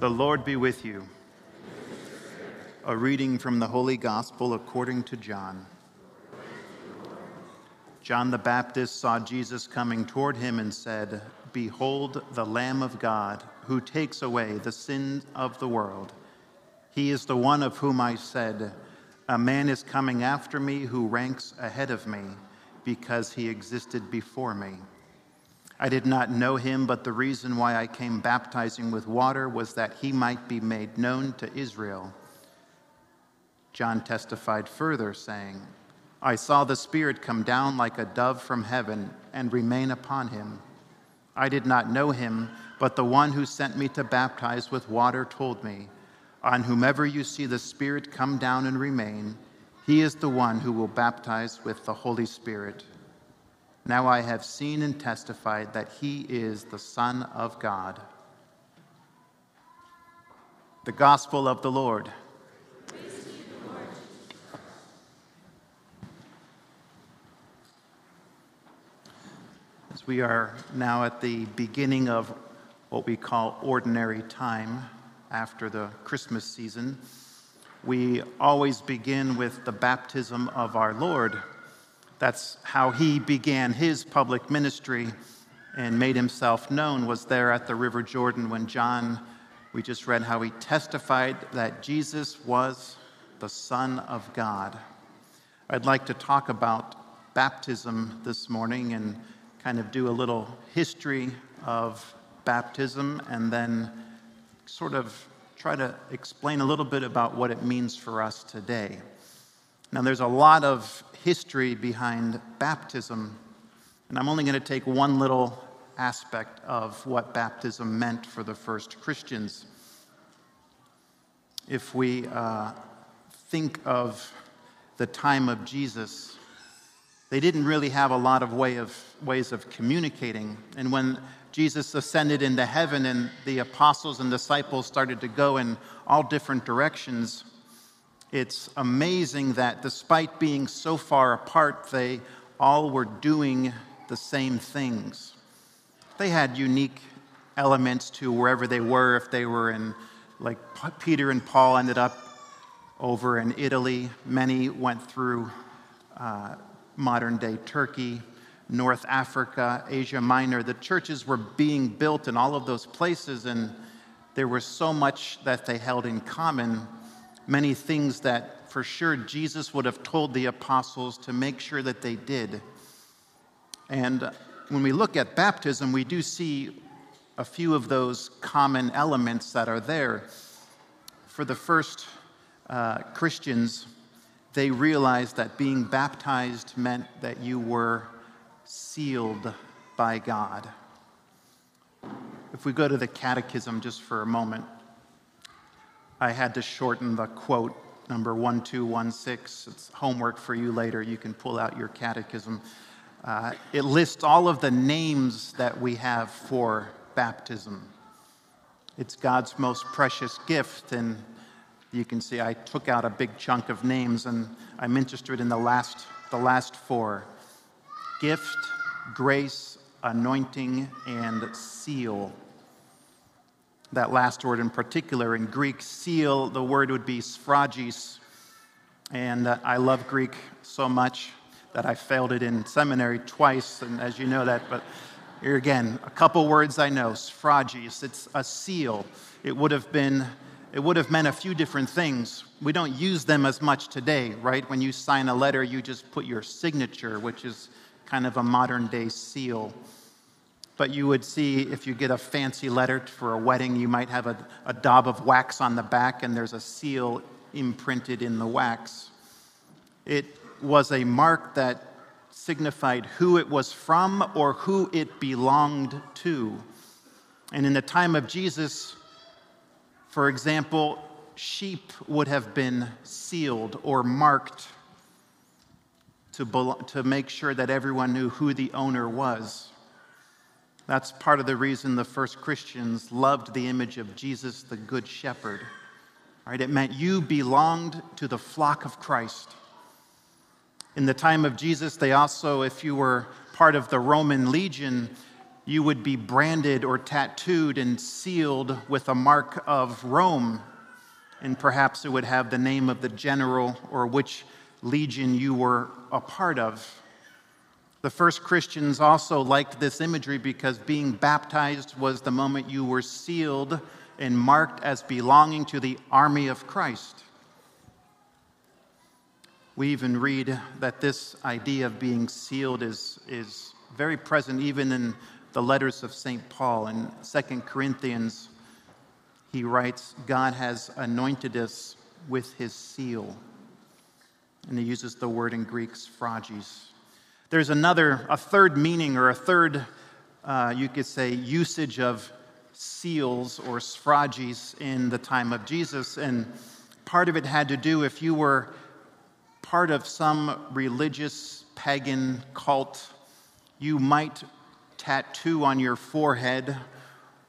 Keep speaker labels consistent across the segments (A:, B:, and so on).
A: The Lord be with you. A reading from the Holy Gospel according to John. John the Baptist saw Jesus coming toward him and said, Behold, the Lamb of God, who takes away the sin of the world. He is the one of whom I said, A man is coming after me who ranks ahead of me, because he existed before me. I did not know him, but the reason why I came baptizing with water was that he might be made known to Israel. John testified further, saying, I saw the Spirit come down like a dove from heaven and remain upon him. I did not know him, but the one who sent me to baptize with water told me, On whomever you see the Spirit come down and remain, he is the one who will baptize with the Holy Spirit. Now I have seen and testified that he is the Son of God. The Gospel of the Lord. As we are now at the beginning of what we call ordinary time after the Christmas season, we always begin with the baptism of our Lord that's how he began his public ministry and made himself known was there at the River Jordan when John, we just read how he testified that Jesus was the Son of God. I'd like to talk about baptism this morning and kind of do a little history of baptism and then sort of try to explain a little bit about what it means for us today. Now, there's a lot of history behind baptism, and I'm only going to take one little aspect of what baptism meant for the first Christians. If we uh, think of the time of Jesus, they didn't really have a lot of, way of ways of communicating. And when Jesus ascended into heaven and the apostles and disciples started to go in all different directions, it's amazing that despite being so far apart, they all were doing the same things. They had unique elements to wherever they were. If they were in, like Peter and Paul ended up over in Italy, many went through uh, modern day Turkey, North Africa, Asia Minor. The churches were being built in all of those places, and there was so much that they held in common many things that for sure Jesus would have told the apostles to make sure that they did. And when we look at baptism, we do see a few of those common elements that are there. For the first uh, Christians, they realized that being baptized meant that you were sealed by God. If we go to the catechism just for a moment, I had to shorten the quote number 1216. It's homework for you later. You can pull out your catechism. Uh, it lists all of the names that we have for baptism. It's God's most precious gift, and you can see I took out a big chunk of names, and I'm interested in the last, the last four gift, grace, anointing, and seal that last word in particular. In Greek, seal, the word would be sphragis. And uh, I love Greek so much that I failed it in seminary twice, and as you know that, but here again, a couple words I know, sphragis, it's a seal. It would have been, it would have meant a few different things. We don't use them as much today, right? When you sign a letter, you just put your signature, which is kind of a modern day seal. But you would see if you get a fancy letter for a wedding, you might have a, a daub of wax on the back and there's a seal imprinted in the wax. It was a mark that signified who it was from or who it belonged to. And in the time of Jesus, for example, sheep would have been sealed or marked to, to make sure that everyone knew who the owner was. That's part of the reason the first Christians loved the image of Jesus, the Good Shepherd. Right? It meant you belonged to the flock of Christ. In the time of Jesus, they also, if you were part of the Roman legion, you would be branded or tattooed and sealed with a mark of Rome, and perhaps it would have the name of the general or which legion you were a part of. The first Christians also liked this imagery because being baptized was the moment you were sealed and marked as belonging to the army of Christ. We even read that this idea of being sealed is, is very present even in the letters of St. Paul. In 2 Corinthians, he writes, God has anointed us with his seal. And he uses the word in Greek, sphragis. There's another, a third meaning or a third, uh, you could say, usage of seals or sphragis in the time of Jesus. And part of it had to do if you were part of some religious pagan cult, you might tattoo on your forehead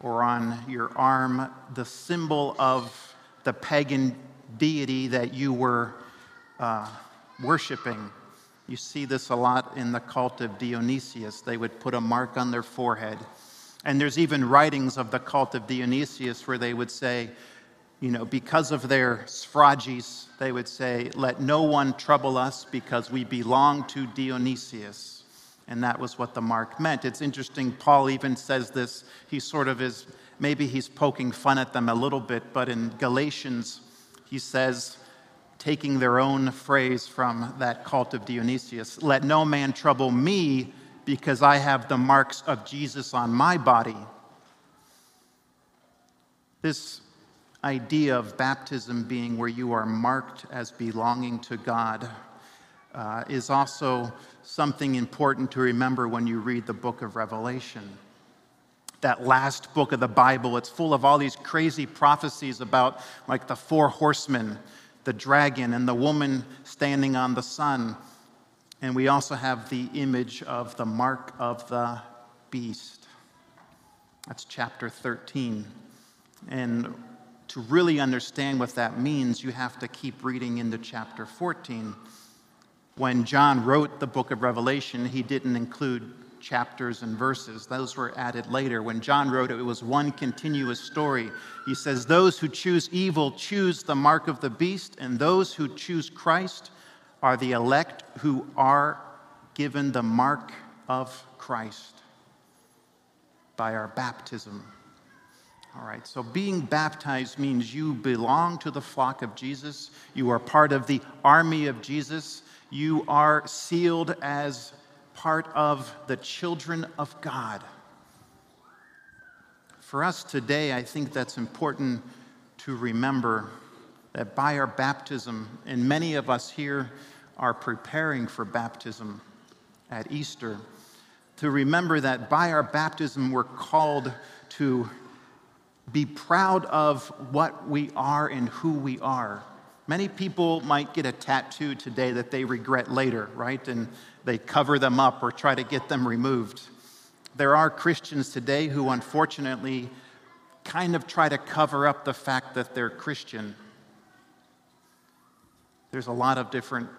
A: or on your arm the symbol of the pagan deity that you were uh, worshiping. You see this a lot in the cult of Dionysius. They would put a mark on their forehead. And there's even writings of the cult of Dionysius where they would say, you know, because of their sphragis, they would say, Let no one trouble us because we belong to Dionysius. And that was what the mark meant. It's interesting, Paul even says this. He sort of is, maybe he's poking fun at them a little bit, but in Galatians, he says, taking their own phrase from that cult of Dionysius let no man trouble me because I have the marks of Jesus on my body. This idea of baptism being where you are marked as belonging to God uh, is also something important to remember when you read the book of Revelation. That last book of the Bible, it's full of all these crazy prophecies about like the four horsemen the dragon and the woman standing on the sun. And we also have the image of the mark of the beast. That's chapter 13. And to really understand what that means, you have to keep reading into chapter 14. When John wrote the book of Revelation, he didn't include chapters and verses. Those were added later. When John wrote it, it was one continuous story. He says, Those who choose evil choose the mark of the beast, and those who choose Christ are the elect who are given the mark of Christ by our baptism. All right, so being baptized means you belong to the flock of Jesus. You are part of the army of Jesus. You are sealed as part of the children of God. For us today, I think that's important to remember that by our baptism, and many of us here are preparing for baptism at Easter, to remember that by our baptism, we're called to be proud of what we are and who we are. Many people might get a tattoo today that they regret later, right? And they cover them up or try to get them removed. There are Christians today who unfortunately kind of try to cover up the fact that they're Christian. There's a lot of different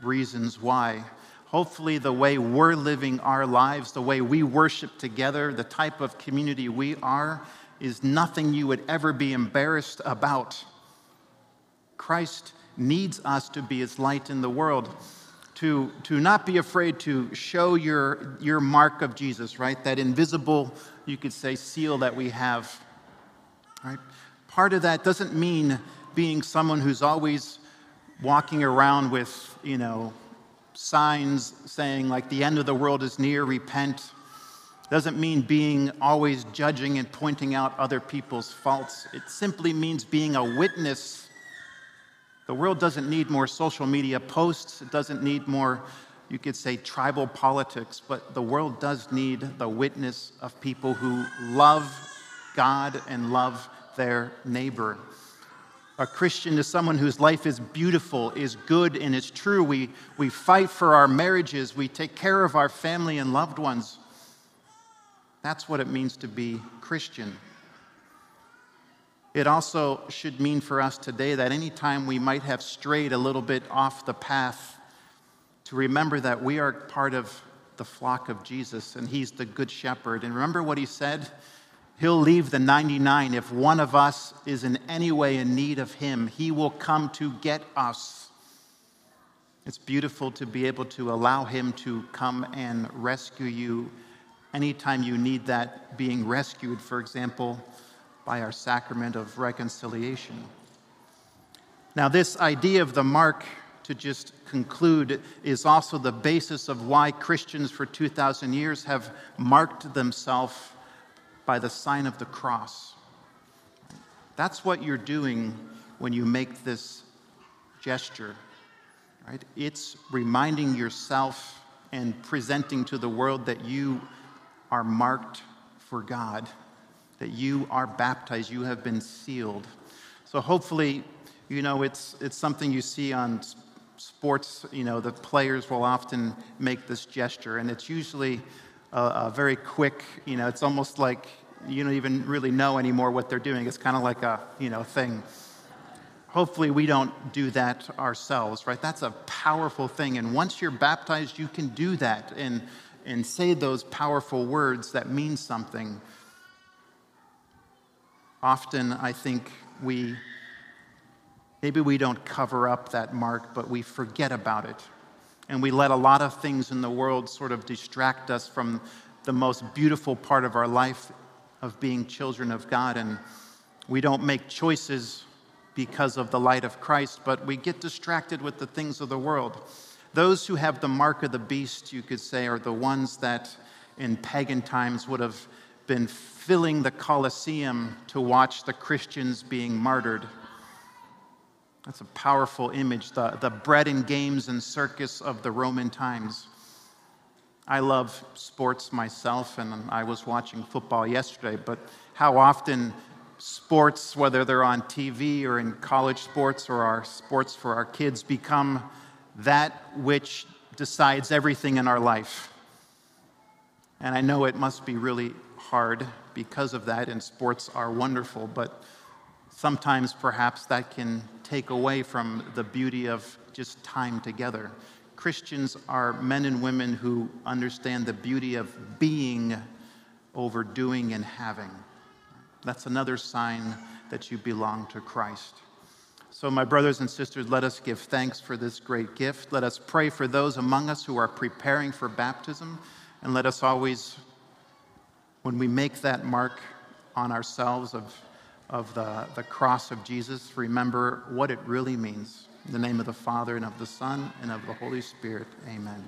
A: reasons why. Hopefully, the way we're living our lives, the way we worship together, the type of community we are, is nothing you would ever be embarrassed about. Christ needs us to be his light in the world to, to not be afraid to show your, your mark of Jesus, right? That invisible, you could say, seal that we have, right? Part of that doesn't mean being someone who's always walking around with, you know, signs saying like the end of the world is near, repent. Doesn't mean being always judging and pointing out other people's faults. It simply means being a witness the world doesn't need more social media posts, it doesn't need more, you could say, tribal politics, but the world does need the witness of people who love God and love their neighbor. A Christian is someone whose life is beautiful, is good, and is true. We, we fight for our marriages, we take care of our family and loved ones. That's what it means to be Christian. It also should mean for us today that anytime we might have strayed a little bit off the path, to remember that we are part of the flock of Jesus, and he's the good shepherd. And remember what he said? He'll leave the 99. If one of us is in any way in need of him, he will come to get us. It's beautiful to be able to allow him to come and rescue you anytime you need that being rescued, for example, by our sacrament of reconciliation. Now, this idea of the mark, to just conclude, is also the basis of why Christians for 2,000 years have marked themselves by the sign of the cross. That's what you're doing when you make this gesture, right? It's reminding yourself and presenting to the world that you are marked for God, that you are baptized, you have been sealed. So hopefully, you know, it's, it's something you see on sports, you know, the players will often make this gesture, and it's usually a, a very quick, you know, it's almost like you don't even really know anymore what they're doing. It's kind of like a, you know, thing. Hopefully, we don't do that ourselves, right? That's a powerful thing. And once you're baptized, you can do that and, and say those powerful words that mean something. Often, I think we maybe we don't cover up that mark, but we forget about it. And we let a lot of things in the world sort of distract us from the most beautiful part of our life of being children of God. And we don't make choices because of the light of Christ, but we get distracted with the things of the world. Those who have the mark of the beast, you could say, are the ones that in pagan times would have been filling the Colosseum to watch the Christians being martyred. That's a powerful image, the, the bread and games and circus of the Roman times. I love sports myself, and I was watching football yesterday, but how often sports, whether they're on TV or in college sports or our sports for our kids, become that which decides everything in our life. And I know it must be really hard because of that, and sports are wonderful, but sometimes perhaps that can take away from the beauty of just time together. Christians are men and women who understand the beauty of being over doing and having. That's another sign that you belong to Christ. So, my brothers and sisters, let us give thanks for this great gift. Let us pray for those among us who are preparing for baptism. And let us always, when we make that mark on ourselves of of the, the cross of Jesus, remember what it really means. In the name of the Father, and of the Son, and of the Holy Spirit, amen.